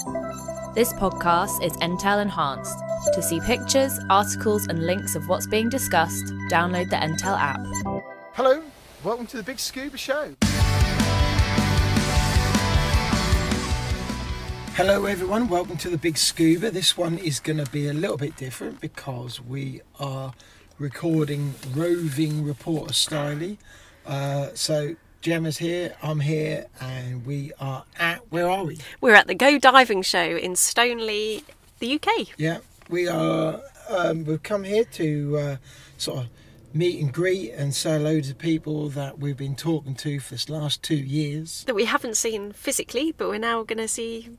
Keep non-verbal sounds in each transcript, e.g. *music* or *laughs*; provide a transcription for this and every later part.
This podcast is Entale enhanced. To see pictures, articles, and links of what's being discussed, download the Entale app. Hello, welcome to the Big Scuba Show. Hello, everyone. Welcome to the Big Scuba. This one is going to be a little bit different because we are recording roving reporter styley. Uh, so Gemma's here, I'm here, and we are at where are we? We're at the Go Diving Show in Stoneleigh, the UK. Yeah, we are. Um, we've come here to uh, sort of meet and greet and say hello to people that we've been talking to for this last two years. That we haven't seen physically, but we're now going to see.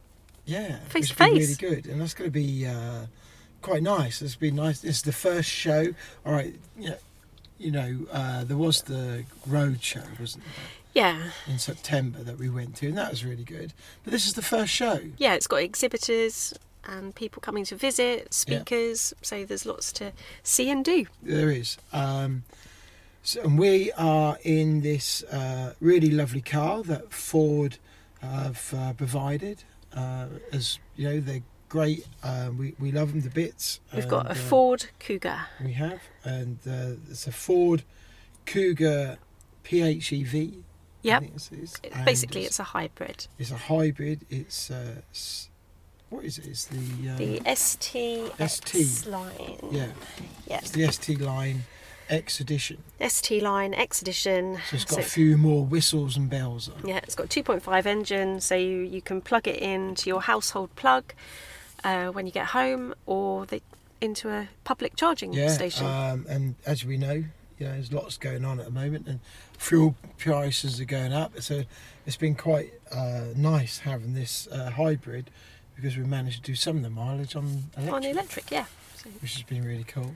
Yeah, Face it's to been face. really good, and that's going to be uh, quite nice. It's been nice. It's the first show. All right, yeah. You know, uh, there was the road show, wasn't there, Yeah, in September that we went to, and that was really good. But this is the first show. yeah, it's got exhibitors and people coming to visit, speakers, so there's lots to see and do. There is. Um, so, and we are in this uh, really lovely car that Ford have uh, provided. Uh, as you know, they're great. Uh, we we love them to bits. We've got a uh, Ford Kuga. We have, and uh, it's a Ford Kuga PHEV. Yep. this is. It- Basically, it's a hybrid. it's a hybrid. It's uh, what is it? It's the uh, The ST ST. line. yeah. Yeah. It's the ST line X edition. ST line X edition. So it's got So- a few more whistles and bells on. Yeah, it's got 2.5 engine, so you, you can plug it into your household plug uh, when you get home, or the, into a public charging Yeah, station. um, and as we know, you know, there's lots going on at the moment, and fuel prices are going up. So it's been quite uh, nice having this uh, hybrid because we managed to do some of the mileage on electric, On the electric, yeah. So, which has been really cool.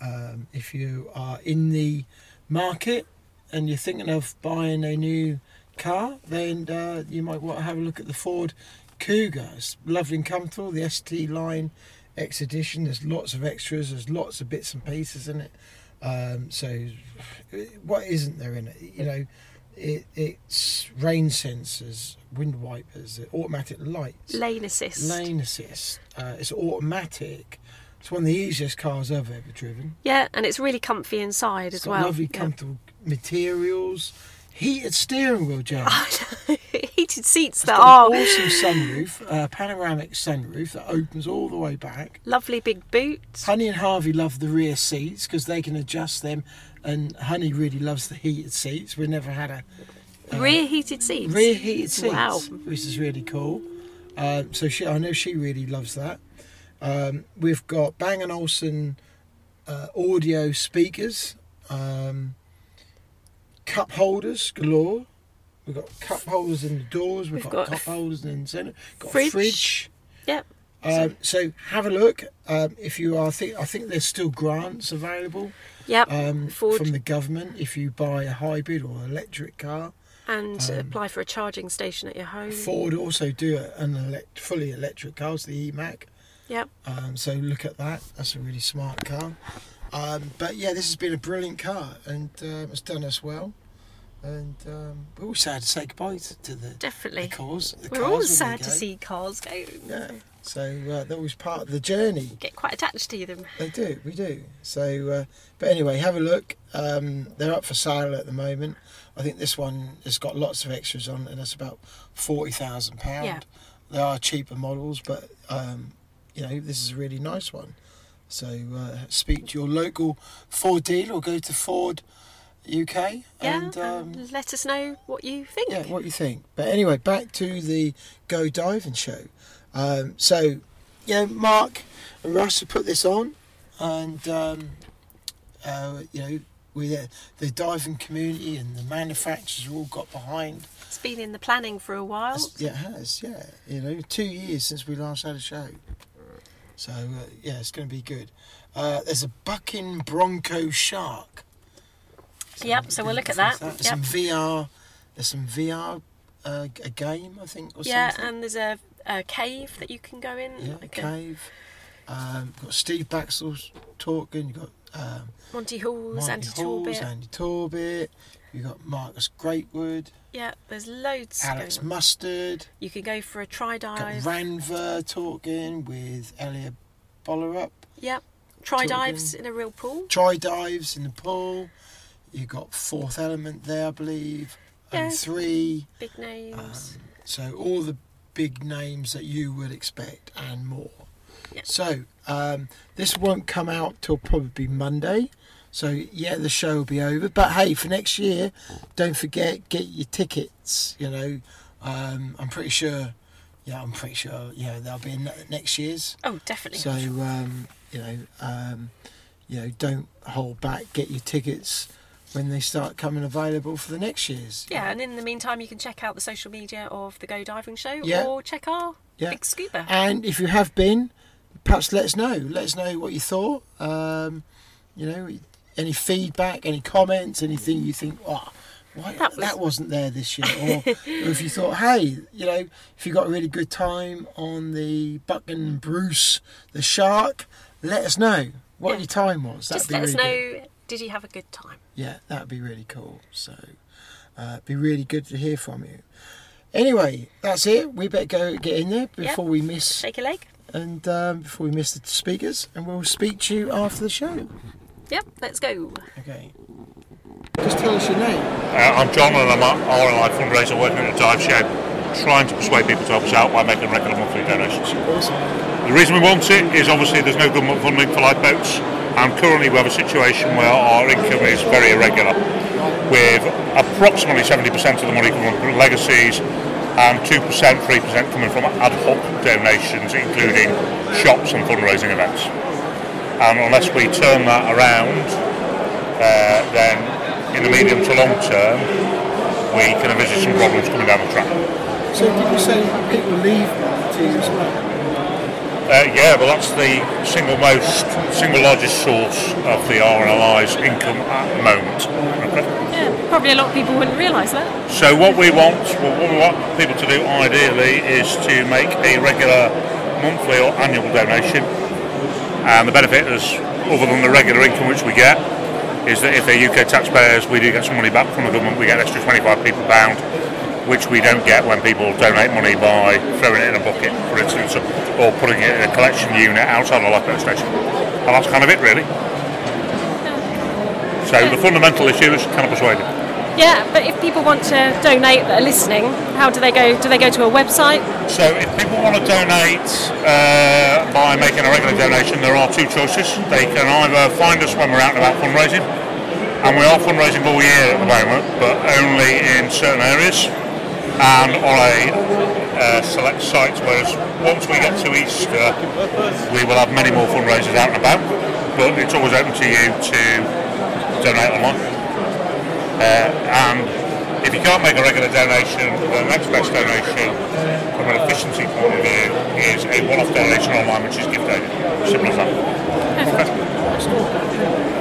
Um, if you are in the market and you're thinking of buying a new car, then uh, you might want to have a look at the Ford Kuga. It's lovely and comfortable. The ST line X edition. There's lots of extras. There's lots of bits and pieces in it. Um, so, what isn't there in it? You know, it, it's rain sensors, wind wipers, automatic lights, lane assist. lane assist. Uh, it's automatic. It's one of the easiest cars I've ever driven. Yeah, and it's really comfy inside It's as well. lovely, Yeah. comfortable materials. Heated steering wheel, Jen. *laughs* Heated seats that are an awesome sunroof, uh, panoramic sunroof that opens all the way back. lovely big boots. Honey and Harvey love the rear seats because they can adjust them, and Honey really loves the heated seats. We never had a Rear heated seats. rear heated seats, Wow. which is really cool. Um, so she, I know she really loves that. Um, we've got Bang and Olufsen uh, audio speakers, um, cup holders galore. We've got cup holders in the doors. We've, We've got, got cup holders in the centre. Got fridge. a fridge. Yep. Um, so have a look um, if you are. I think I think there's still grants available Yep. um, Ford. from the government if you buy a hybrid or electric car. and um, apply for a charging station at your home. Ford also do a- an elect, fully electric cars, it's the EMAC. Yep. Um, so look at that. That's a really smart car. Um, but yeah, this has been a brilliant car, and um, it's done us well. And um, we're all sad to say goodbye to, to the, the Definitely. cars. The We're cars all when sad they to go. see cars go. Yeah. So uh, that was part of the journey. Get quite attached to them. They do, we do. So, uh, but anyway, have a look. Um, they're up for sale at the moment. I think this one has got lots of extras on, and it's about forty thousand Yeah. pound. There are cheaper models, but um, you know this is a really nice one. So uh, speak to your local Ford dealer or go to Ford UK Yeah. and. and Um, let us know what you think. yeah, what you think. But anyway, back to the Go Diving show. Um, so, yeah, Mark and Russ have put this on, and um, uh, you know, we uh, the diving community and the manufacturers all got behind. It's been in the planning for a while. It's- Yeah, it has. Yeah, you know, two years since we last had a show. So uh, yeah, it's going to be good. Uh, there's a bucking bronco shark. Yep, so we'll look at that. There's some VR. There's some VR. Uh, a game, I think, or Yeah, something. and there's a, a cave that you can go in. Yeah, like a cave. Um, got Steve Backshall talking. You got um, Monty Halls, Andy Halls, Talbot. Andy Torbet. You've got Marcus Greatwood, Yeah, there's loads. Alex going on. Mustard, You can go for a try got dive. Ranver talking with Elliot Bollerup. Yep. Try Talking. dives in a real pool. Try dives in the pool. You've got Fourth Element there, I believe. And three. Big names. So all the big names that you would expect and more. Yeah. So um, this won't come out till probably Monday. So yeah, the show will be over. But hey, for next year, don't forget get your tickets. You know, um, I'm pretty sure. Yeah, I'm pretty sure. Yeah, they'll be in next year's. oh, definitely. So um, you know, um, you know, don't hold back. Get your tickets when they start coming available for the next year's. yeah, and in the meantime, you can check out the social media of the Go Diving Show Yeah. or check our Yeah. Big Scuba. And if you have been, perhaps let us know. Let us know what you thought. Um, you know, any feedback, any comments, anything you think, oh, why, That that, was- was... not there this year. Or, or if you thought, hey, you know, if you got a really good time on the Buck and Bruce, the shark, let us know what Yeah. your time was. That'd Just be let us really good. Know. Did you have a good time? Yeah, that'd be really cool. So, uh, be really good to hear from you. Anyway, that's it. We better go get in there before we miss Shake a leg. and um, before we miss the speakers, and we'll speak to you after the show. Yep, let's go. Okay. Just tell us your name. Uh, I'm John and I'm an RNLI fundraiser working at a dive show, trying to persuade people to help us out by making regular monthly donations. The reason we want it is obviously there's no government funding for lifeboats, and currently we have a situation where our income is very irregular, with approximately 70% of the money coming from legacies and 2%, 3% coming from ad hoc donations, including shops and fundraising events. And unless we turn that around, uh, then in the medium to long term, we can envisage some problems coming down the track. So, did you say people leave well? Uh, yeah, well, that's the single most, single largest source of the RNLI's income at the moment. Okay. Yeah, probably a lot of people wouldn't realise that. So what we want, well, what we want people to do ideally is to make a regular monthly or annual donation. And the benefit is, other than the regular income which we get, is that if they're UK taxpayers, we do get some money back from the government. We get an extra 25p per pound, which we don't get when people donate money by throwing it in a bucket, for instance, or putting it in a collection unit outside a lifeboat station. And that's kind of it, really. So the fundamental issue is can I persuade? Yeah, but if people want to donate that are listening, how do they go? Do they go to a website? So if people want to donate uh, by making a regular donation, there are two choices. They can either find us when we're out and about fundraising, and we are fundraising all year at the moment, but only in certain areas and on a uh, select sites, whereas once we get to Easter, we will have many more fundraisers out and about, but it's always open to you to donate online. Uh, and if you can't make a regular donation, the next best donation from an efficiency point of view is a one-off donation online, which is gift aided. Simple as that.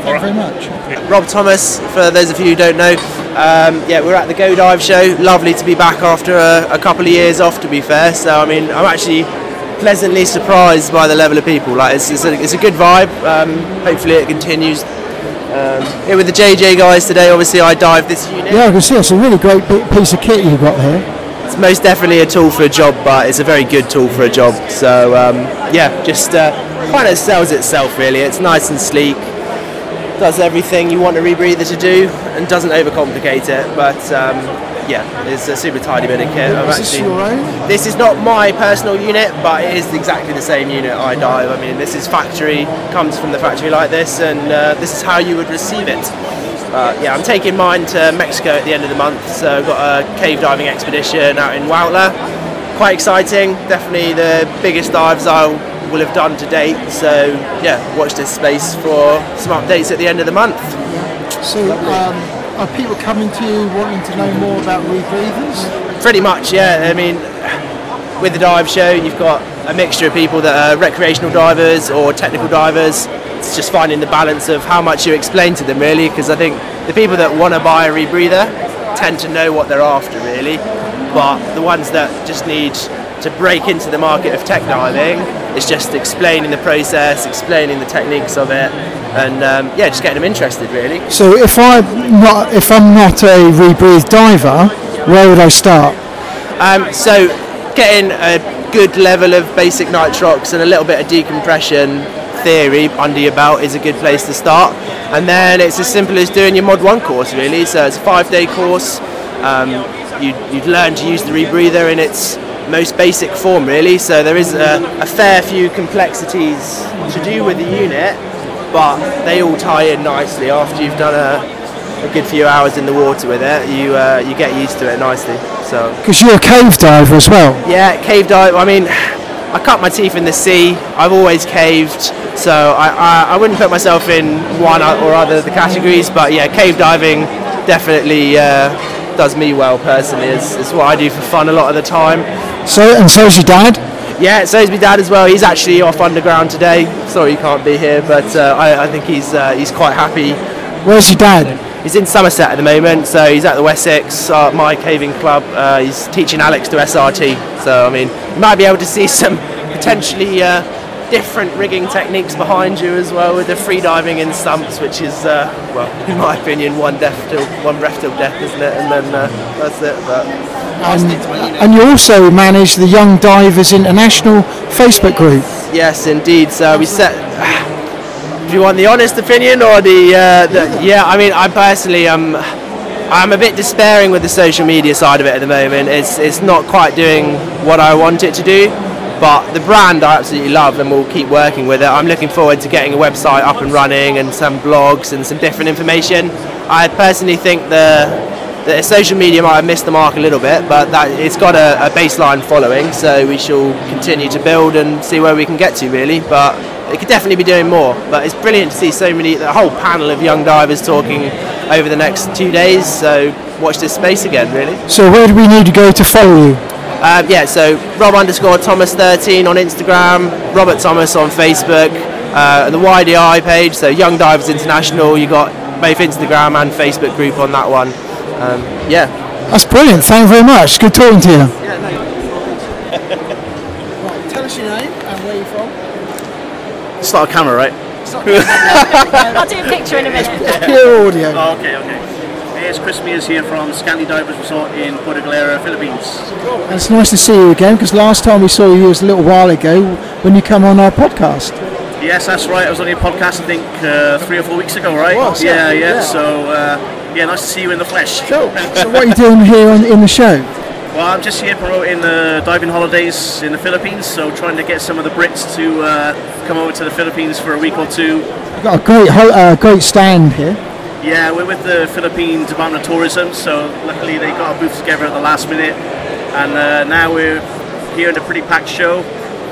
Thank you very much. Rob Thomas, for those of you who don't know. Um, yeah, we're at the Go Dive show. Lovely to be back after a, a couple of years off, to be fair. So, I mean, I'm actually pleasantly surprised by the level of people. Like, it's, it's, a, it's a good vibe. Um, hopefully, it continues. Um, here with the JJ guys today. Obviously, I dive this unit. Yeah, I can see it's a really great piece of kit you've got here. It's most definitely a tool for a job, but it's a very good tool for a job. So um, yeah, just uh, kind of sells itself really. It's nice and sleek, does everything you want a rebreather to do, and doesn't overcomplicate it. But um, yeah, it's a super tidy bit of kit. I've Is this your own? this is not my personal unit, but it is exactly the same unit I dive. I mean, this is factory, comes from the factory like this, and uh, this is how you would receive it. Uh, yeah, I'm taking mine to Mexico at the end of the month, so I've got a cave diving expedition out in Huautla. Quite exciting, definitely the biggest dives I will have done to date. So yeah, watch this space for some updates at the end of the month. So, um, are people coming to you wanting to know more about rebreathers? Pretty much, yeah. I mean, with the dive show, you've got a mixture of people that are recreational divers or technical divers. It's just finding the balance of how much you explain to them, really, because I think the people that want to buy a rebreather tend to know what they're after, really. But the ones that just need to break into the market of tech diving. It's just explaining the process, explaining the techniques of it, and um, yeah, just getting them interested really. So if I'm not if I'm not a rebreathe diver, where would I start? Um, so getting a good level of basic nitrox and a little bit of decompression theory under your belt is a good place to start. And then it's as simple as doing your Mod 1 course really. So it's a five day course. Um, you, you'd learn to use the rebreather in its most basic form really. So there is a, a fair few complexities to do with the unit, but they all tie in nicely after you've done a, a good few hours in the water with it. You uh, you get used to it nicely. So Because you're a cave diver as well. yeah, cave dive. I mean, I cut my teeth in the sea. I've always caved, so I, I, I wouldn't put myself in one or other of the categories. But yeah, cave diving definitely uh, does me well personally. It's, it's what I do for fun a lot of the time. So and so is your dad. Yeah, so is my dad as well. He's actually off underground today. Sorry he can't be here, but uh, I, I think he's uh, he's quite happy. Where's your dad? He's in Somerset at the moment, so he's at the Wessex, uh, my caving club. Uh, he's teaching Alex to SRT, so I mean, you might be able to see some *laughs* potentially uh, different rigging techniques behind you as well with the free diving in stumps, which is, uh, well, *laughs* in my opinion, one death till one breath till death, isn't it? And then uh, that's it. But And, and you also manage the Young Divers International Facebook group. Yes, indeed. So we set. *sighs* Do you want the honest opinion or the, uh, the? Yeah, I mean, I personally am. I'm a bit despairing with the social media side of it at the moment. It's it's not quite doing what I want it to do, but the brand I absolutely love and we'll keep working with it. I'm looking forward to getting a website up and running and some blogs and some different information. I personally think the the social media might have missed the mark a little bit, but that it's got a, a baseline following, so we shall continue to build and see where we can get to really. But it could definitely be doing more. But it's brilliant to see so many, the whole panel of young divers talking over the next two days. So watch this space again, really. So where do we need to go to follow you? Um, yeah, so Rob underscore Thomas 13 on Instagram, Robert Thomas on Facebook, uh, the YDI page, so Young Divers International. You got both Instagram and Facebook group on that one. Um, yeah. That's brilliant. Thank you very much. Good talking to you. Yeah. Tell us your name and where you're from. Start a camera, right? *laughs* I'll do a picture in a minute. Pure audio. Oh, okay, okay. It's Chris Mears here from Scandi Divers Resort in Puerto Galera, Philippines. And it's nice to see you again because last time we saw you was a little while ago when you come on our podcast. Yes, that's right. I was on your podcast, I think, uh, three or four weeks ago, right? Was, yeah, yeah, yeah. So, uh, yeah, nice to see you in the flesh. So what are you doing here on, in the show? Well, I'm just here promoting the diving holidays in the Philippines, so trying to get some of the Brits to uh, come over to the Philippines for a week or two. You've got a great, ho- uh, great stand here. Yeah, we're with the Philippine Department of Tourism, so luckily they got our booth together at the last minute, and uh, now we're here in a pretty packed show,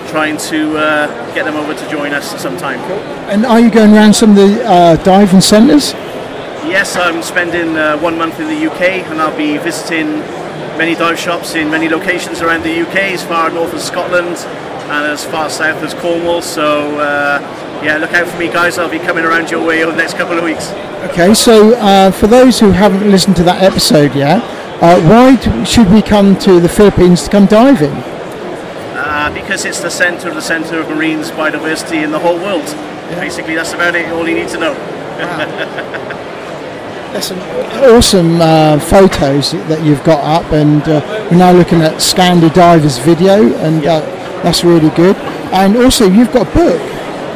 trying to uh, get them over to join us sometime. And are you going around some of the uh, diving centres? Yes, I'm spending uh, one month in the UK, and I'll be visiting many dive shops in many locations around the UK, as far north as Scotland and as far south as Cornwall. So uh, yeah, look out for me, guys. I'll be coming around your way over the next couple of weeks. Okay, so uh, for those who haven't listened to that episode yet, uh, why do, should we come to the Philippines to come diving? Uh, because it's the centre of the centre of marines biodiversity in the whole world. Basically, that's about it. All you need to know. *laughs* There's some awesome uh, photos that you've got up, and uh, we're now looking at Scandi Divers video, and uh, that's really good. And also, you've got a book,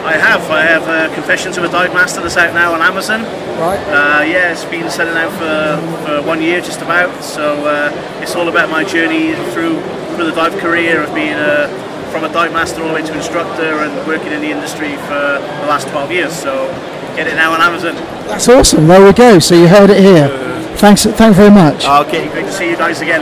I have. I have uh, Confessions of a Dive Master that's out now on Amazon. right? Uh, yeah, it's been selling out for, for one year just about. So uh, it's all about my journey through through the dive career of being a, from a dive master all the way to instructor and working in the industry for the last 12 years. So get it now on Amazon. That's awesome. There we go. So you heard it here. Thanks, thank you very much. Okay, great to see you guys again.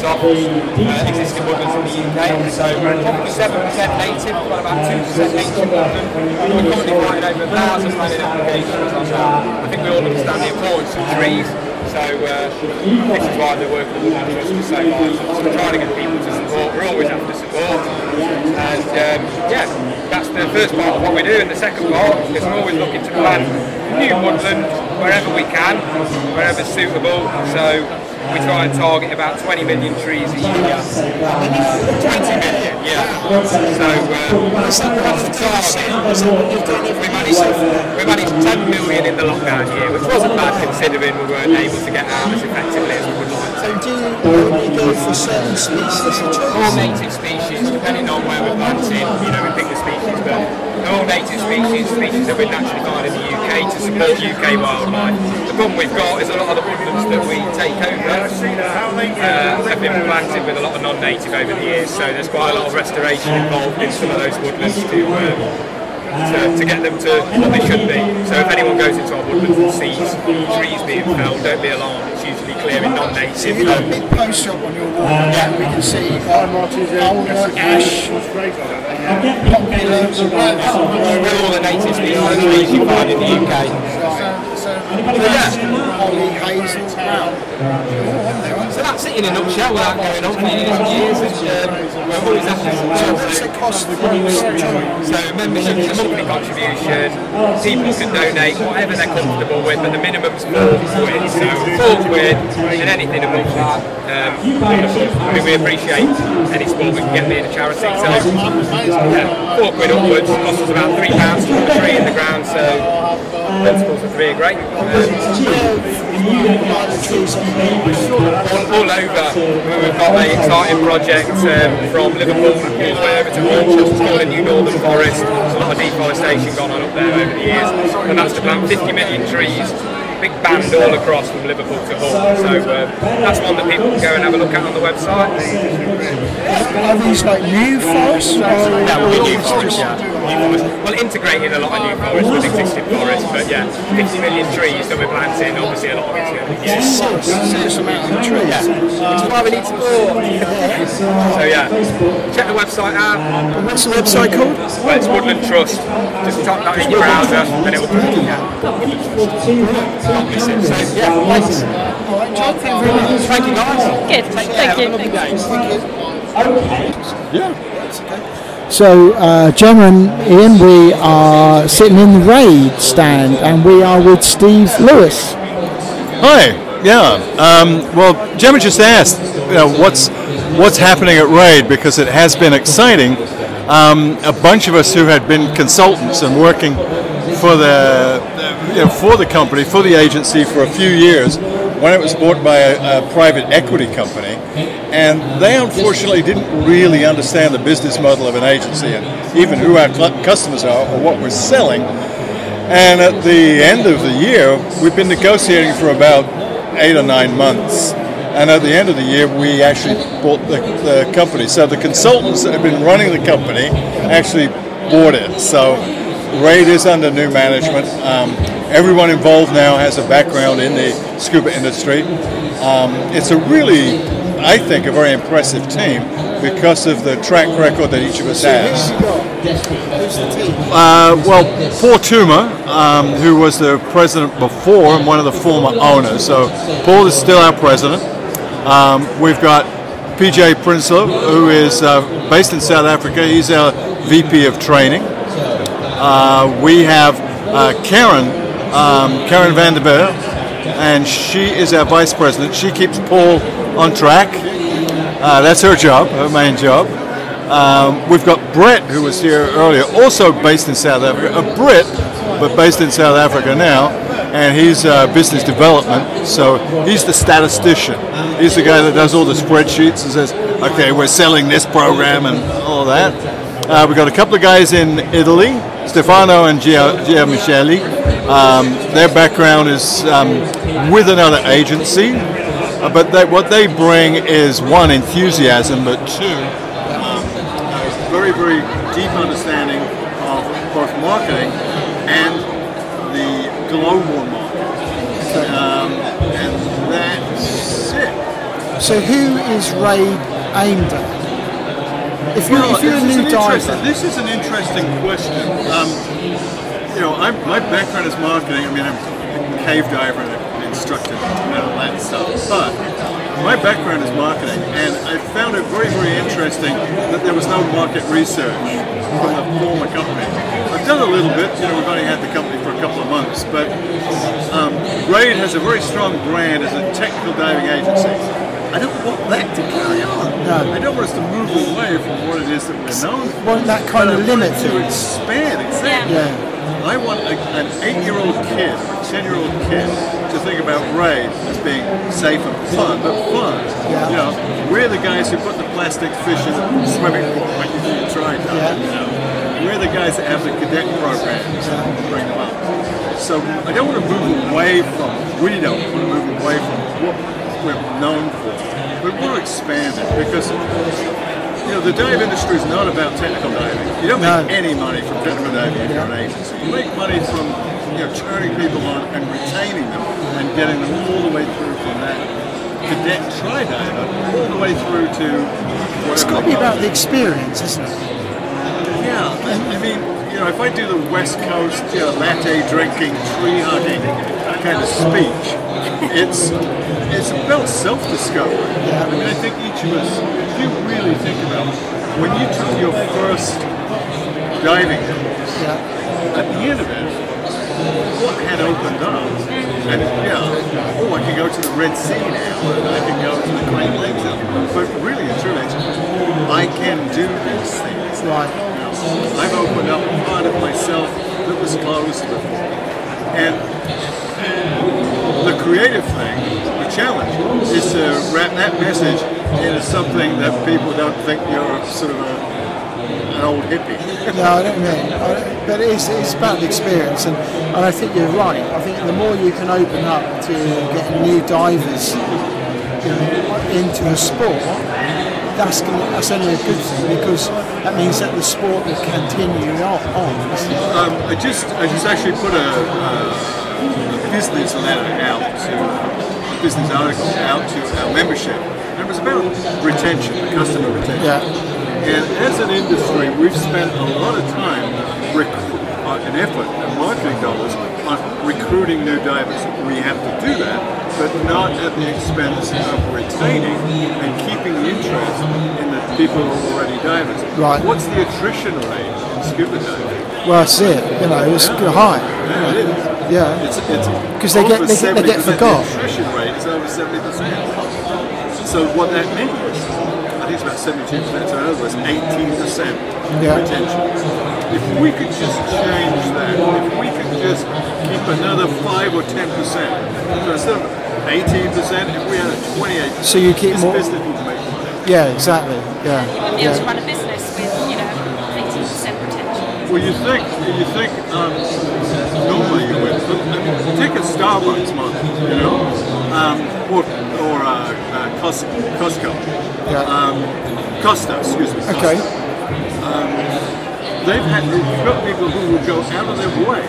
Nations of uh, existing woodlands in the UK. So probably 7% native, we've got about 2% ancient woodland. We're currently finding over a thousand planning applications. I think we all understand the importance of trees. So uh, this is why the work of the Woodland Trust is so vital. So we're trying to get people to support. We're always after support. And um, yeah, that's the first part of what we do. And the second part is we're always looking to plant new woodland wherever we can, wherever suitable. So we try and target about 20 million trees a year. 20 million, yeah. So um, that's the target. We managed, we managed 10 million in the lockdown year, which wasn't bad considering we weren't able to get out as effectively as we would like. So do you go for certain species all native species, depending on where we're planting, you know, we pick the species, but all native species, species that we naturally find in the UK to support UK wildlife. The problem we've got is a lot of the woodlands that we take over uh, have been planted with a lot of non-native over the years, so there's quite a lot of restoration involved in some of those woodlands to um, to, to get them to what they should be. So if anyone goes into our woodlands and sees trees being felled, don't be alarmed. It's usually clearing non-native. If you look at the post shop on your wall, yeah. we can see alder, ash, popular, With all the native species of trees you find in the UK. so, holly, hazel. So that's it in a nutshell without going on for years and um, we're always cost for join? So membership is a monthly contribution. People can donate whatever they're comfortable with, but the minimum's four quid. So four quid and anything above that. Um. We appreciate any support we can get being a charity. So yeah, four quid upwards costs us about three pounds to put a tree in the ground. So principles of three are great. Um, all, over. We've got an exciting project um, from Liverpool all the way over to Manchester. Called a New Northern Forest. There's a lot of deforestation gone on up there over the years, and that's to plant 50 million trees. Big band all across from Liverpool to Hull. So um, that's one that people can go and have a look at on the website. Are these like new forests? That will be new forests, yeah. New forest. Well, integrating a lot of new forests with existing forests, but yeah, 50 million trees that we're planting, obviously a lot of it's going to be serious amount of trees. Yeah, is why we need to support. so yeah, check the website out. What's the website called? Well, it's Woodland Trust. Just type that in your browser, and it will come. Yeah. So yeah, thanks. Thank you guys. Good. Thank you. Have a lovely day. So, uh, Gemma and Ian, we are sitting in the raid stand and we are with Steve Lewis. Hi. Yeah. Um, well, Gemma just asked, you know, what's what's happening at Raid because it has been exciting. Um, a bunch of us who had been consultants and working for the you know, for the company, for the agency for a few years, when it was bought by a, a private equity company, and they unfortunately didn't really understand the business model of an agency and even who our cl- customers are or what we're selling. And at the end of the year, we've been negotiating for about eight or nine months. And at the end of the year, we actually bought the, the company. So the consultants that have been running the company actually bought it. So Raid is under new management. Um, everyone involved now has a background in the scuba industry. Um, it's a really, I think, a very impressive team because of the track record that each of us has. Uh, well, Paul Toomer, um, who was the president before and one of the former owners. So Paul is still our president. Um, we've got PJ Prinsloo, who is uh, based in South Africa. He's our VP of training. Uh, we have uh, Karen, um, Karen van der Beer, and she is our vice president. She keeps Paul on track. Uh, that's her job, her main job. Um, we've got Brett, who was here earlier, also based in South Africa. A Brit, but based in South Africa now, and he's uh, business development. So he's the statistician. He's the guy that does all the spreadsheets and says, "Okay, we're selling this program and all that." Uh, we've got a couple of guys in Italy, Stefano and Gia, Gia Micheli. Um, their background is um, with another agency, uh, but they, what they bring is one enthusiasm, but two um, very, very deep understanding of both marketing and the global market. Um, and that's it. So, who is Raid aimed at? If you're, Well, if you're a this is new an diver, interesting- This is an interesting question. Um, you know, I'm, my background is marketing. I mean, I'm a cave diver and an instructor and all that stuff. But my background is marketing, and I found it very, very interesting that there was no market research from the former company. I've done a little bit. You know, we've only had the company for a couple of months, but um, Raid has a very strong brand as a technical diving agency. I don't want that to carry on. No. I don't want us to move away from what it is that we're known for. Want that kind of limit it to to it. expand. Exactly. Yeah. I want a, an eight-year-old kid a ten-year-old kid to think about Raid as being safe and fun, but fun. Yeah. You know, we're the guys who put the plastic fish in the swimming pool when you try dive. Yeah. You know, we're the guys that have the cadet programs and bring them up. So I don't want to move away from. We don't want to move away from what we're known for. But we're expanding because you know, the dive industry is not about technical diving. You don't make No. any money from technical diving if you're an agency. You make money from, you know, turning people on and retaining them and getting them all the way through from that cadet try diver all the way through to It's got to be about the experience, isn't it? Yeah, I, I mean, you know, if I do the West Coast, you know, latte drinking, tree hugging kind of speech, it's it's about self-discovery. I mean, I think each of us, if you really think about it, when you took your first diving course, at the end of it, what had opened up? And yeah, oh, I can go to the Red Sea now, and I can go to the Great Lakes. now. But really and truly, I can do these things. Right. I've opened up a part of myself that was closed before. And creative thing, the challenge, is to wrap that message into something that people don't think you're sort of a, an old hippie. *laughs* No, I don't mean, I but it's, it's about the experience, and, and I think you're right. I think the more you can open up to getting new divers you know, into the sport, that's gonna, that's only a good thing because that means that the sport will continue on. on. Um, I just I just actually put a, a business letter out to a business article out to our membership, and it was about retention, customer retention. Yeah. And as an industry, we've spent a lot of time rec- uh, and effort and marketing dollars on recruiting new divers. We have to do that, but not at the expense of retaining and keeping the interest in the people who are already divers. Right. What's the attrition rate in scuba diving? Well, that's it. You know, it's high. Yeah, it is. Yeah. It's it's 'Cause they get- they get- they get 70%. forgot. The attrition rate is over seventy percent. So what that means, I think it's about seventy-two percent. So in other words, eighteen percent Yeah. retention. If we could just change that, if we could just keep another five or ten percent, so instead of eighteen percent, if we had a twenty-eight, So you keep more- business would make money. Yeah, exactly. Yeah. And be able to run a business with, you know, 80% retention. Well, you think you think um, take a Starbucks model, you know, um, or or uh, uh, Costco, Yeah. um, Costa, excuse me. Costa. Okay. They've had got people who will go out of their way,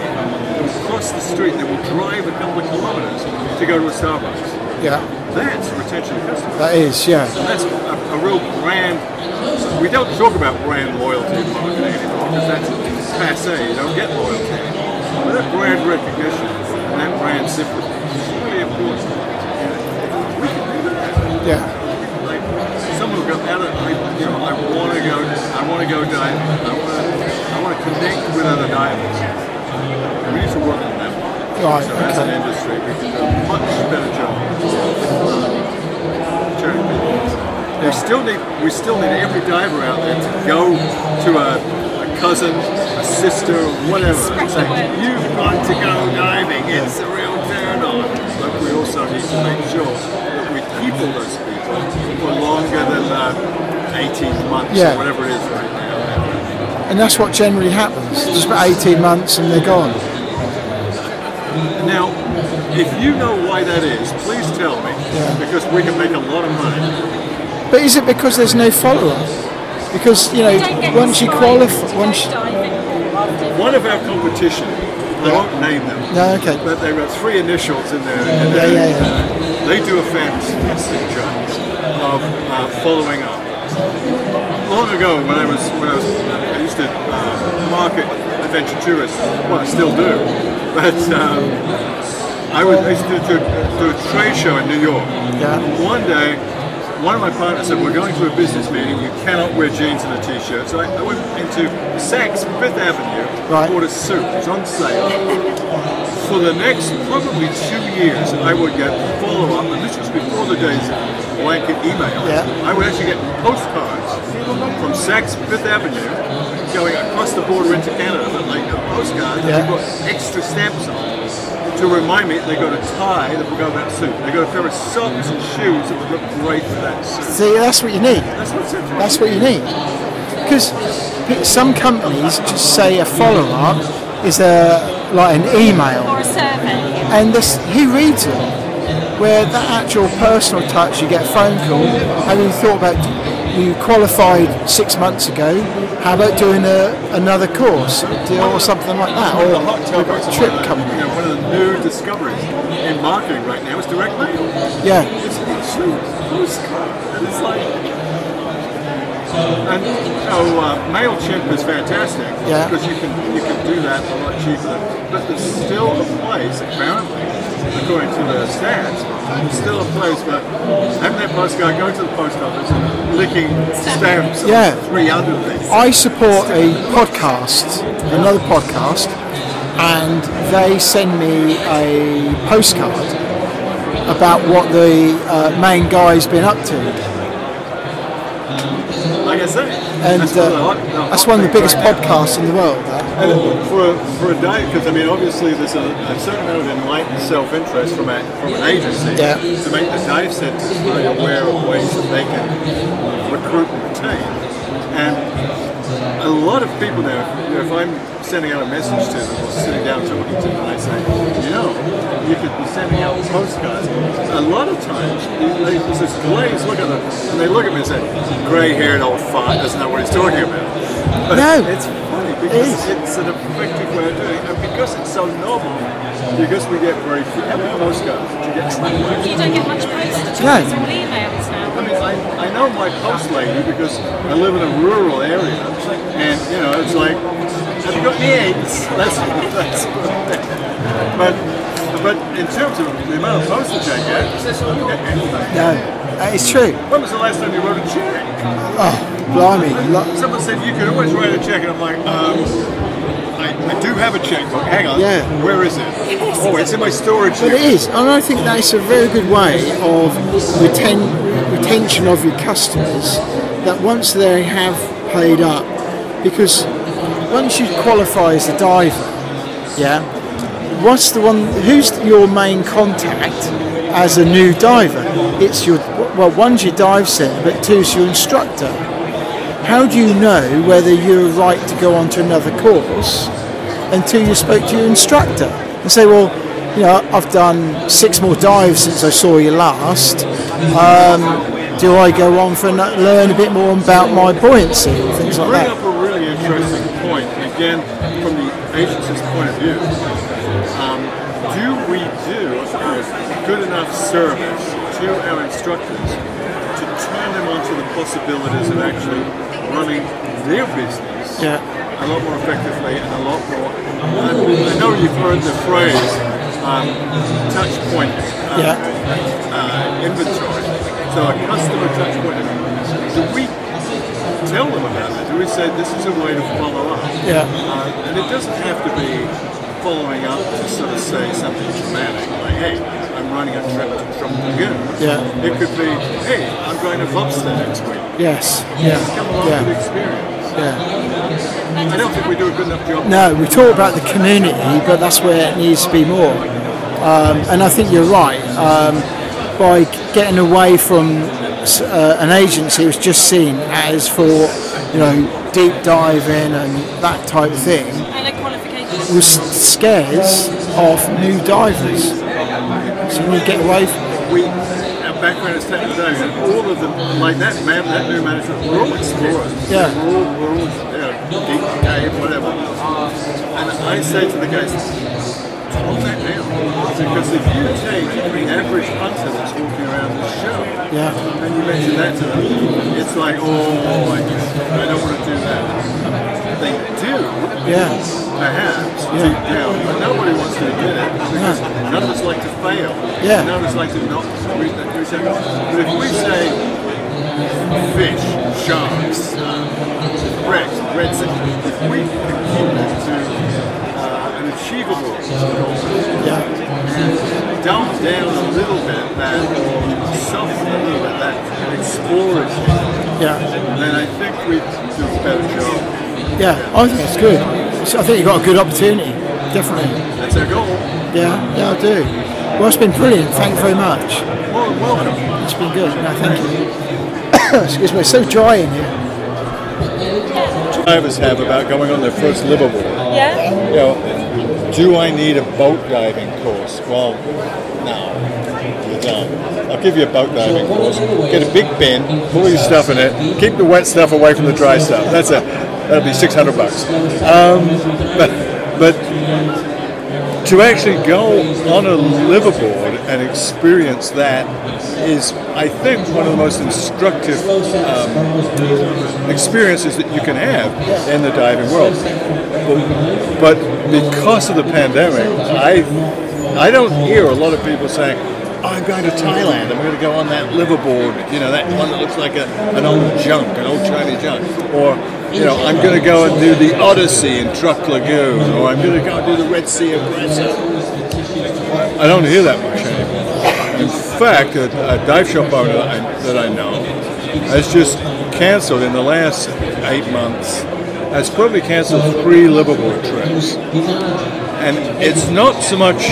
cross the street, they will drive a couple of kilometres to go to a Starbucks. Yeah. That's retention of customers. That is, yeah. That's a, a real brand. We don't talk about brand loyalty in marketing anymore because that's passe. You don't get loyalty. That brand recognition and that brand sympathy is really important. We can do that. Yeah. Like someone will go out of, I, you know, I want to go, I want to go diving. I want to, I want to connect with other divers. We need to work on that. Right, So as an industry, we can do a much better job. of turning people on. We still need we still need every diver out there to go to a, a cousin, a sister, whatever, and say, you've got to go diving, it's a real turn on. But we also need to make sure that we keep all those people for longer than uh, 18 months Yeah. or whatever it is right now. And that's what generally happens. Just about 18 months and they're gone. Now, if you know why that is, please tell me, because we can make a lot of money. But is it because there's no follow up? Because, you know, once you qualify, once you, One of our competition, I won't name them, No, okay. but they've got three initials in there. Yeah, there. yeah, yeah. They do a fantastic job of uh, following up. Long ago, when I was when I was I used to uh, market adventure tourists. Well, I still do, *laughs* but um, I was I used to do, do a trade show in New York. Yeah. One day, one of my partners said, we're going to a business meeting, you cannot wear jeans and a t-shirt. So I, I went into Saks Fifth Avenue, Right. bought a suit, it was on sale. For the next probably two years, I would get follow-up, and this was before the days of blanket email. Yeah. I would actually get postcards from Saks Fifth Avenue going across the border into Canada, but like a postcard, Yeah. they put extra stamps on to remind me they got a tie that would go with that suit. They got a pair of socks and shoes that would look great for that suit. See, that's what you need. That's what's interesting. That's what you need. Because some companies just say a follow up is a like an email, Or a survey. and this, he reads it. Where that actual personal touch, you get a phone call. Have you thought about you qualified six months ago? How about doing a, another course or something like that, One of the or hot we've got topics a trip one of coming? You know, one of the new discoveries in marketing right now is direct mail. Yeah. It's actually postcard, and it's like. And so uh, Mailchimp is fantastic Yeah. because you can you can do that a lot cheaper. But there's still a place, apparently, according to the stats, there's still a place for having that postcard, going to the post office, and licking stamps. Yeah. Three other things. I support a podcast, another podcast, and they send me a postcard about what the uh, main guy's been up to. Like I say, And that's, one of the uh, that's one of the biggest right podcasts in the world. for a, for a day, because I mean, obviously there's a, a certain amount of enlightened self-interest from a, from an agency Yeah. to make the dive centers very aware of ways that they can recruit and retain. And a lot of people now, you know, if I'm sending out a message to them or sitting down talking to them, and I say, you know, you could be sending out postcards. A lot of times, they, there's this glazed look at them, and they look at me and say, grey-haired old fart doesn't know what he's talking about. But No. it's funny because it's an effective way of doing it, and because it's so normal, because we get very few, how many postcards do you get? You don't get much post at all. No. It's all emails now. I I, know my post lady because I live in a rural area, and you know, it's like, have you got any eggs? *laughs* That's that's. But but in terms of the amount of postage I get, I don't. No, is true. When was the last time you wrote a check? Oh, blimey. Someone said you could always write a check, and I'm like, um, I, I do have a checkbook. Hang on. Yeah. Where is it? Oh, it's in my storage. But it unit. is, and I think that's a very good way of reten- retention of your customers. That once they have paid up, because once you qualify as a diver, yeah, what's the one? Who's your main contact as a new diver? It's your well, one's your dive centre, but two's your instructor. How do you know whether you're right to go on to another course until you spoke to your instructor and say, well, you know, I've done six more dives since I saw you last. Um, do I go on for ano- learn a bit more about my buoyancy and things You like bring that? up a really interesting point. Again, from the agency's point of view, um, do we do a good enough service to our instructors to turn them onto the possibilities of actually running their business Yeah. a lot more effectively and a lot more. I, I know you've heard the phrase um, touch point uh, Yeah. uh, inventory. So a customer touch point. Do we tell them about it? Do we say this is a way to follow up? Yeah. Uh, and it doesn't have to be following up to sort of say something dramatic like, hey, I'm running a trip to Truk Lagoon. Yeah. It could be, hey, I'm going to Lobster next week. Yes. Yeah. Come along with the Yeah. experience. Yeah. I don't think we do a good enough job. No, we talk about the community, but that's where it needs to be more. Um, and I think you're right. Um, by getting away from uh, an agency was just seen as for, you know, deep diving and that type of thing, And a qualification. was scares off new divers. So we get away from We, our background is technical diving, and all of them, like that man, that new management, we're all explorers. Yeah. We're all, we're all you know, deep cave, whatever. And I say to the guys, tone that down. Because if you take the average hunter that's walking around the show, Yeah. and you mention that to them, it's like, oh, I, I don't want to do that. They do, Yeah. perhaps, Yeah. deep down, but nobody wants to admit it because none of us like to fail. Yeah. None of us like to not reach that. But if we say, fish, sharks, wrecks, red if we can keep it to achievable goal and dump down a little bit that, soften a little bit that exploratory, Yeah. then I think we do a better job. Yeah, I think that's good. So I think you've got a good opportunity, definitely. That's our goal. Yeah, yeah, I do. Well, it's been brilliant. Thank you very much. Well, welcome. It's been good. No, thank you. *coughs* Excuse me, it's so dry in here. Divers have about going on their first liveaboard. Yeah. You know, do I need a boat diving course? Well, no, you don't. I'll give you a boat diving course. Get a big bin, put all your stuff in it, keep the wet stuff away from the dry stuff. That's a that'll be six hundred bucks. Um, but but to actually go on a liveaboard and experience that is, I think, one of the most instructive um, experiences that you can have in the diving world. But, but because of the pandemic, I I don't hear a lot of people saying, I'm going to Thailand, I'm going to go on that liveaboard, you know, that one that looks like a, an old junk, an old Chinese junk. Or, you know, I'm going to go and do the Odyssey in Truk Lagoon, or I'm going to go and do the Red Sea Aggressor. I don't hear that much fact, a, a dive shop owner that I, that I know has just canceled in the last eight months, has probably canceled three liveaboard trips. And it's not so much,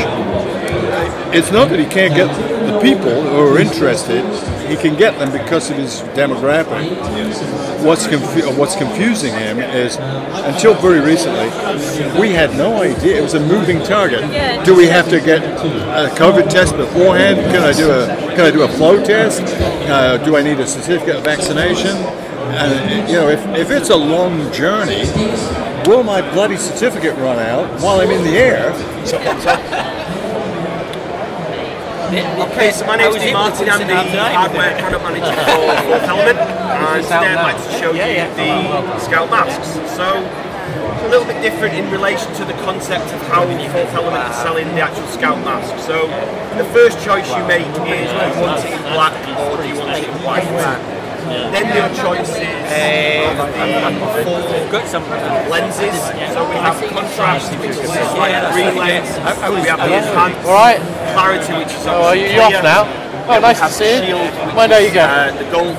it's not that he can't get the people who are interested, he can get them because of his demographic. What's, confu- what's confusing him is, until very recently, we had no idea. It was a moving target. Yeah. Do we have to get a COVID test beforehand? Can I do a Can I do a flow test? Uh, do I need a certificate of vaccination? And you know, if, if it's a long journey, will my bloody certificate run out while I'm in the air? *laughs* Okay, so my name is Martin. I'm the hardware product manager for Element, and today I'd like to show you the Scout masks. So, a little bit different in relation to the concept of how Fourth Element is selling the actual Scout mask. So, the first choice you make is do you want it in black or do you want it in white? Then your choice is of the four lenses. So we have contrast, which is like a green lens. We have the enhanced Alright. clarity, which is Oh, are you you off clear. now? Oh, Then we nice to have see you. shield, which When are you is, going? Uh, the gold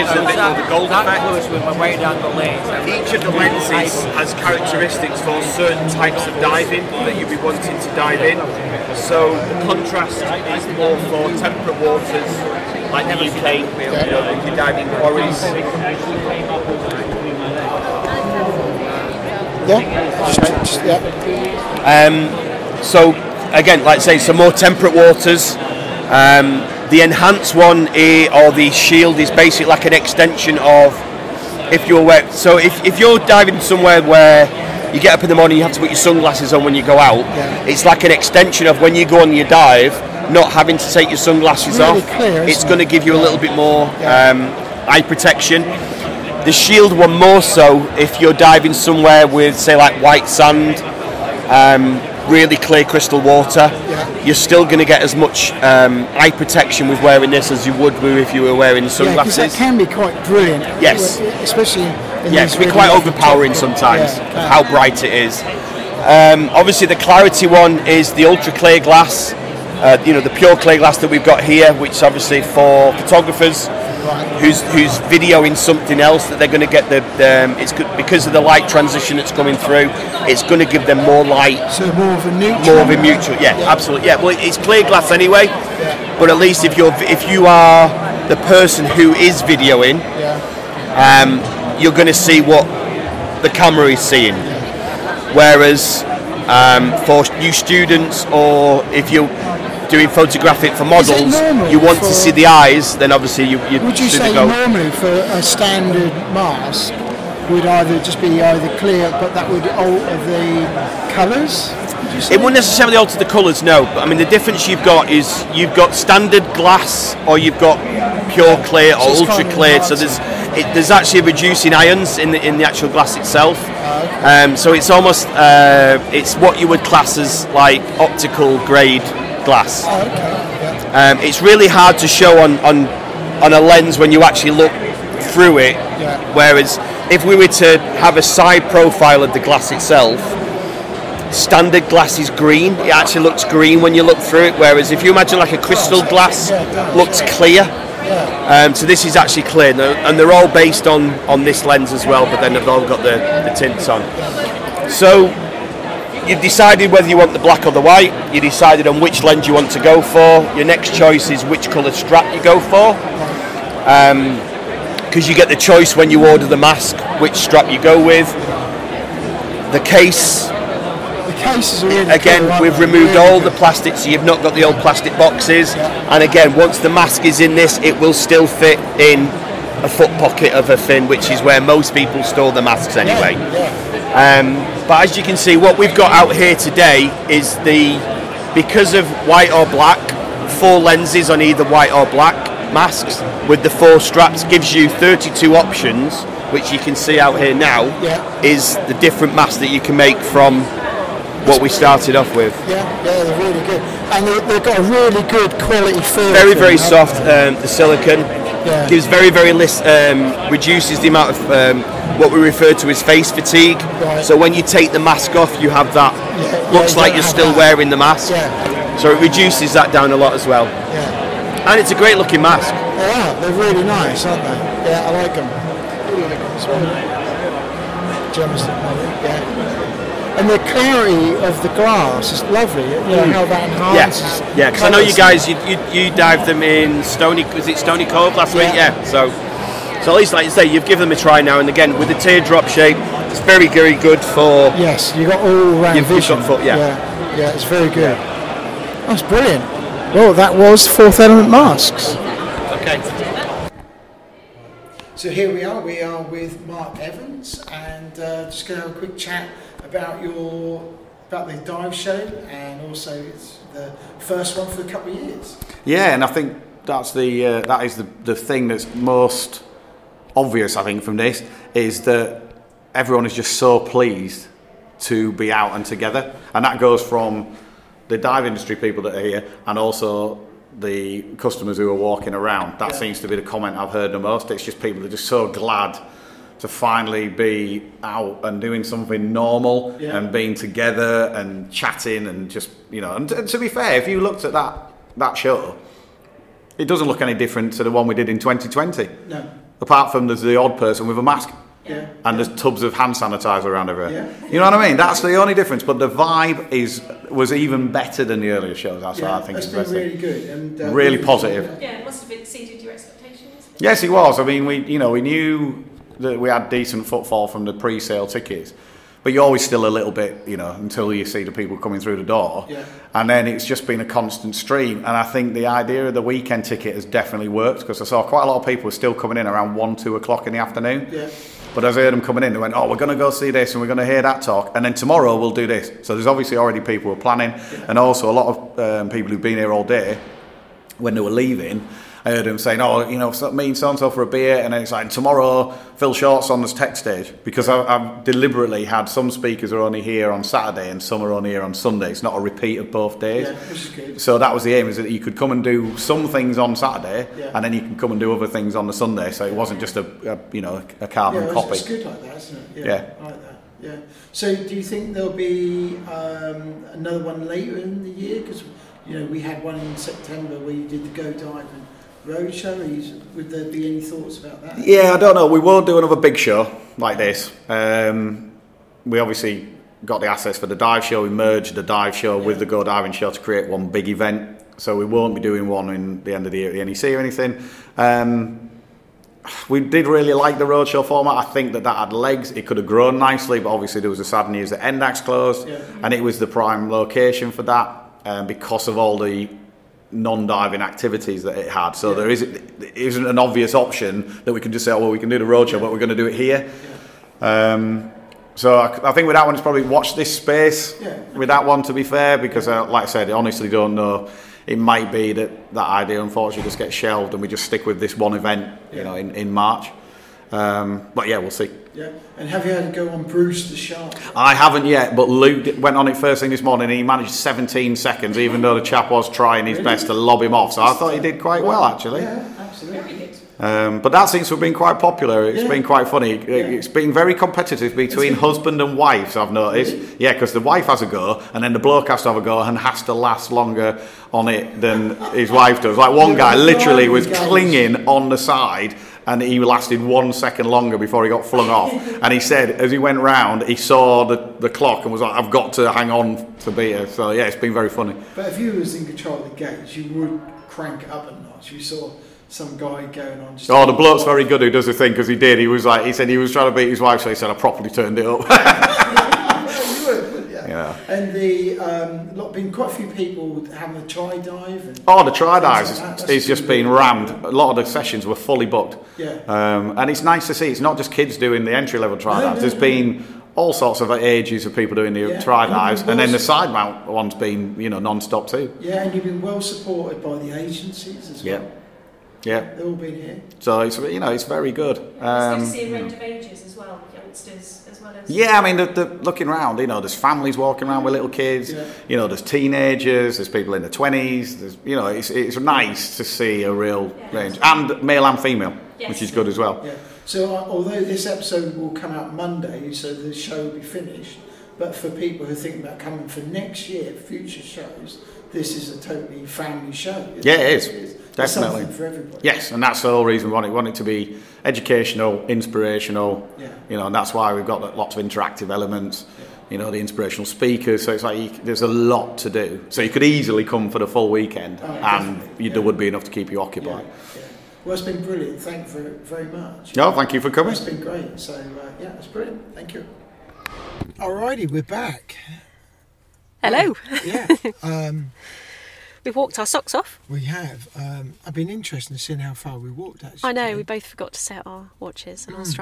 gives it a bit more of the gold effect. with my way down the lane. Each of the lenses has characteristics for certain types of diving that you'll be wanting to dive in. So the contrast is more for temperate waters, like the UK, you know, if you're diving quarries. Yeah. Just- yeah. Um, so again, like I say, some more temperate waters. Um, the enhanced one, eh, or the shield, is basically like an extension of if you're wet. So if, if you're diving somewhere where you get up in the morning, you have to put your sunglasses on when you go out. It's like an extension of when you go on your dive, not having to take your sunglasses Really off. clear, it's going to give you a little bit more um, eye protection. The shield one more so if you're diving somewhere with, say, like white sand, um, really clear crystal water. You're still going to get as much um, eye protection with wearing this as you would with if you were wearing Yeah, sunglasses. that can be quite brilliant. Yes. Especially. In yeah, it can be quite overpowering sometimes Yeah, it of can. how bright it is. Um, obviously, the clarity one is the ultra clear glass. Uh, you know, the pure clay glass that we've got here, which obviously for photographers who's who's videoing something else that they're going to get the, the um, it's good because of the light transition that's coming through. It's going to give them more light. So more of a neutral. More of a mutual, yeah, absolutely, yeah. Well, it's clear glass anyway, but at least if you're if you are the person who is videoing, um, you're going to see what the camera is seeing. Whereas um, for new students or if you're doing photographic for models, you want for- to see the eyes, then obviously you you Would you do say normally for a standard mask would either just be either clear, but that would alter the colours? Would you say? It wouldn't necessarily alter the colours, no. But I mean, the difference you've got is you've got standard glass, or you've got pure clear or it's ultra clear. So there's it, there's actually reducing ions in the in the actual glass itself. Um, so it's almost uh, it's what you would class as like optical grade glass. Um, it's really hard to show on, on on a lens when you actually look through it. Whereas if we were to have a side profile of the glass itself, standard glass is green. It actually looks green when you look through it. Whereas if you imagine like a crystal glass, looks clear. Um, so this is actually clear, and they're- and they're all based on on this lens as well. But then they've all got the, the tints on. So you've decided whether you want the black or the white. You decided on which lens you want to go for. Your next choice is which colour strap you go for. Um, because you get the choice when you order the mask which strap you go with. The case, The cases are really again, cool, we've removed Really all good. the plastic, so you've not got the old plastic boxes. And again, once the mask is in this, it will still fit in a foot pocket of a fin, which is where most people store the masks anyway. Um, but as you can see, what we've got out here today is the because of white or black, four lenses on either white or black masks with the four straps gives you 32 options, which you can see out here now. Yeah. Is the different masks that you can make from what we started off with. Yeah, yeah, they're really good, and they, they've got a really good quality feel. Very, very soft. Um, the silicon Yeah. gives very, very lis- um, reduces the amount of um, what we refer to as face fatigue. Right. So when you take the mask off, you have that. yeah, looks you like you're still that. wearing the mask. Yeah. So it reduces that down a lot as well. Yeah. And it's a great looking mask. They are. They're really nice, aren't they? Yeah, I like them. Gemstone, yeah. And the clarity of the glass is lovely. You know how that enhances. Yeah, yeah. Because I know you guys, you, you, you dived them in Stony. Was it Stony Cove last week? Yeah. Yeah. So, so at least like you say, you've given them a try now and again with the teardrop shape. It's very, very good for. Yes, you got all round You've- you've vision. got full- yeah. yeah, yeah, it's very good. That's brilliant. Well, that was Fourth Element masks. Okay. So here we are. We are with Mark Evans, and uh, just going to have a quick chat about your about the dive show, and also it's the first one for a couple of years. Yeah, and I think that's the uh, that is the, the thing that's most obvious. I think from this is that everyone is just so pleased to be out and together, and that goes from the dive industry people that are here, and also the customers who are walking around. That seems to be the comment I've heard the most. It's just people are just so glad to finally be out and doing something normal Yeah. and being together and chatting and just you know. And, and to be fair, if you looked at that that show, it doesn't look any different to the one we did in 2020. No. Apart from there's the odd person with a mask. Yeah. And there's tubs of hand sanitizer around everywhere. Yeah. You know what I mean? That's the only difference. But the vibe is was even better than the earlier shows. That's what I think that's is been the best thing. really good. And, uh, Really positive. Yeah, it must have exceeded your expectations. Yes, it was. I mean, we you know we knew that we had decent footfall from the pre-sale tickets, but you're always still a little bit you know until you see the people coming through the door, Yeah. and then it's just been a constant stream. And I think the idea of the weekend ticket has definitely worked because I saw quite a lot of people still coming in around one, two o'clock in the afternoon. Yeah. But as I heard them coming in, they went, "Oh, we're going to go see this, and we're going to hear that talk, and then tomorrow we'll do this." So there's obviously already people who are planning, and also a lot of um, people who've been here all day when they were leaving, I heard them saying, "Oh, you know, so- me and so and so for a beer," and then it's like tomorrow Phil Short's on this tech stage because I, I've deliberately had some speakers are only here on Saturday and some are only here on Sunday. It's not a repeat of both days. Yeah, which is good. So that was the aim: is that you could come and do some things on Saturday, Yeah. and then you can come and do other things on the Sunday. So it wasn't just a, a you know a carbon yeah, copy. It's, it's good like that, isn't it? Yeah. I like that. Yeah. So, do you think there'll be um, another one later in the year? Because you know we had one in September where you did the Go Dive and Road Show. Would there be any thoughts about that? Yeah, I don't know. We won't do another big show like this. Um, we obviously got the assets for the dive show. We merged the dive show with the Go Diving show to create one big event. So we won't be doing one in the end of the year at the NEC or anything. Um, we did really like the roadshow format. I think that that had legs. It could have grown nicely, but obviously there was a sad news that Andark closed, Yeah. and it was the prime location for that um, because of all the non-diving activities that it had. So there isn't, isn't an obvious option that we can just say, oh, well, we can do the roadshow, but we're going to do it here. Um, so I, I think with that one, it's probably watch this space Yeah. with that one. To be fair, because uh, like I said, I honestly don't know. It might be that that idea unfortunately just gets shelved, and we just stick with this one event, you know, in, in March. Um, but yeah, we'll see. Yeah. And have you had to go on Bruce the Shark? I haven't yet, but Luke went on it first thing this morning. and He managed 17 seconds, even though the chap was trying his best to lob him off. So I thought he did quite well, actually. Yeah, absolutely. Um, but that seems to have been quite popular. It's Yeah. been quite funny. It's been very competitive between husband and wives, I've noticed. Yeah, because the wife has a go, and then the bloke has to have a go and has to last longer on it than his wife does. Like one guy literally was clinging on the side. And he lasted one second longer before he got flung off. *laughs* And he said, as he went round, he saw the, the clock and was like, "I've got to hang on to beat her." So yeah, it's been very funny. But if you was in control of the gates, you would crank it up a notch. You saw some guy going on. Just Oh, the bloke's very good who does the thing because he did. He was like, he said he was trying to beat his wife, so he said, I properly turned it up. *laughs* *laughs* you would, wouldn't you? Yeah. And the um, lot been quite a few people having a try dive. And Oh, the try dives, things like that. it's, it's just really been rammed. A lot of the sessions were fully booked. Yeah. Um, and it's nice to see. It's not just kids doing the entry level try dives. no, There's no. been all sorts of ages of people doing the Yeah. try dives, it and then the side mount one's been, you know, non-stop too. Yeah, and you've been well supported by the agencies as Yeah. well. Yeah. They've all been here. So it's you know it's very good. Um, it's good to see a range of ages as well, youngsters as well as. Yeah, I mean, the, the, looking around, you know, there's families walking around with little kids. Yeah. You know, there's teenagers. There's people in their twenties. There's, you know, it's, it's nice to see a real range, and male and female, which is good as well. Yeah. So uh, although this episode will come out Monday, so the show will be finished, but for people who think about coming for next year, future shows, this is a totally family show. Yeah, it is. There's Definitely. something for everybody. Yes, and that's the whole reason we want it. We want it to be educational, inspirational. Yeah. You know, and that's why we've got lots of interactive elements. You know, the inspirational speakers. So it's like you, there's a lot to do. So you could easily come for the full weekend, Oh, and definitely, you, there would be enough to keep you occupied. Yeah. Well, it's been brilliant. Thank you very, very much. No, thank you for coming. It's been great. So uh, yeah, it's brilliant. Thank you. Alrighty, we're back. Hello. Yeah. *laughs* Um, We've walked our socks off. we have. Um, I've been interested in seeing how far we walked. Actually, I know, we both forgot to set our watches and our Mm.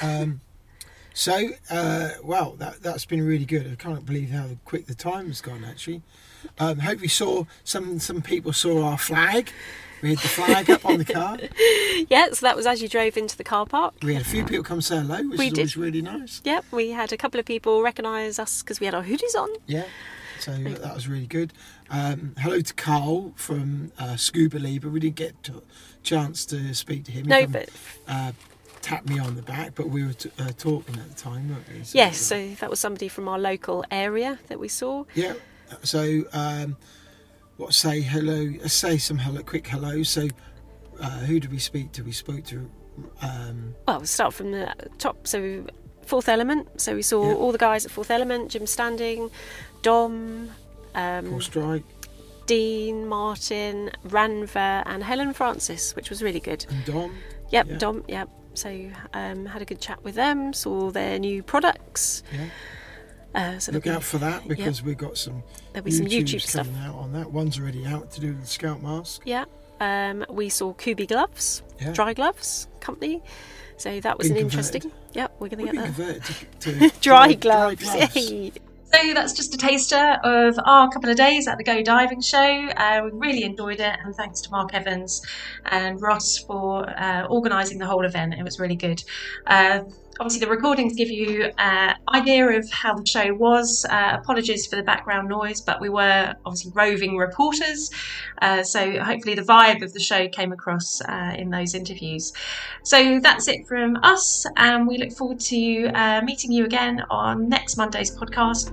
Strava. Um, *laughs* so, uh, well, that, that's been really good. I can't believe how quick the time has gone, actually. Um, hope you saw, some, some people saw our flag. We had the flag up on the car. *laughs* Yeah, so that was as you drove into the car park. We had a few people come say hello, which We is did. always really nice. Yep, we had a couple of people recognise us because we had our hoodies on. Yeah, so that was really good. Um, hello to Carl from uh, Scuba Lieber. We didn't get a chance to speak to him. No, but- uh, tapped me on the back, but we were t- uh, talking at the time, weren't we? So, Yes, so that was somebody from our local area that we saw. Yeah. So, um, what say hello? uh, Say some hello, quick hello. So, uh, who did we speak to? We spoke to. Um, Well, we'll start from the top. So, Fourth Element. So we saw Yeah. all the guys at Fourth Element: Jim Standing, Dom, um, Paul Strike Dean, Martin, Ranver, and Helen Francis, which was really good. and Dom. Yep, Yeah. Dom. Yep. So um, had a good chat with them. Saw their new products. Yeah. Uh, so Look there'll out be- for that because we've got some. There'll be some YouTube YouTubes stuff. coming out on that. One's already out to do with the Scout mask. Yeah. Um, we saw Kubi Gloves, Yeah. dry gloves company. So that was Been an converted. interesting. Yep, we're going to get *laughs* that. to, to dry, dry gloves. gloves. So that's just a taster of our couple of days at the Go Diving Show. Uh, we really enjoyed it, and thanks to Mark Evans and Ross for uh, organising the whole event. It was really good. Uh, obviously, the recordings give you an idea of how the show was. Uh, apologies for the background noise, but we were obviously roving reporters, uh, so hopefully the vibe of the show came across uh, in those interviews. So that's it from us, and we look forward to uh, meeting you again on next Monday's podcast.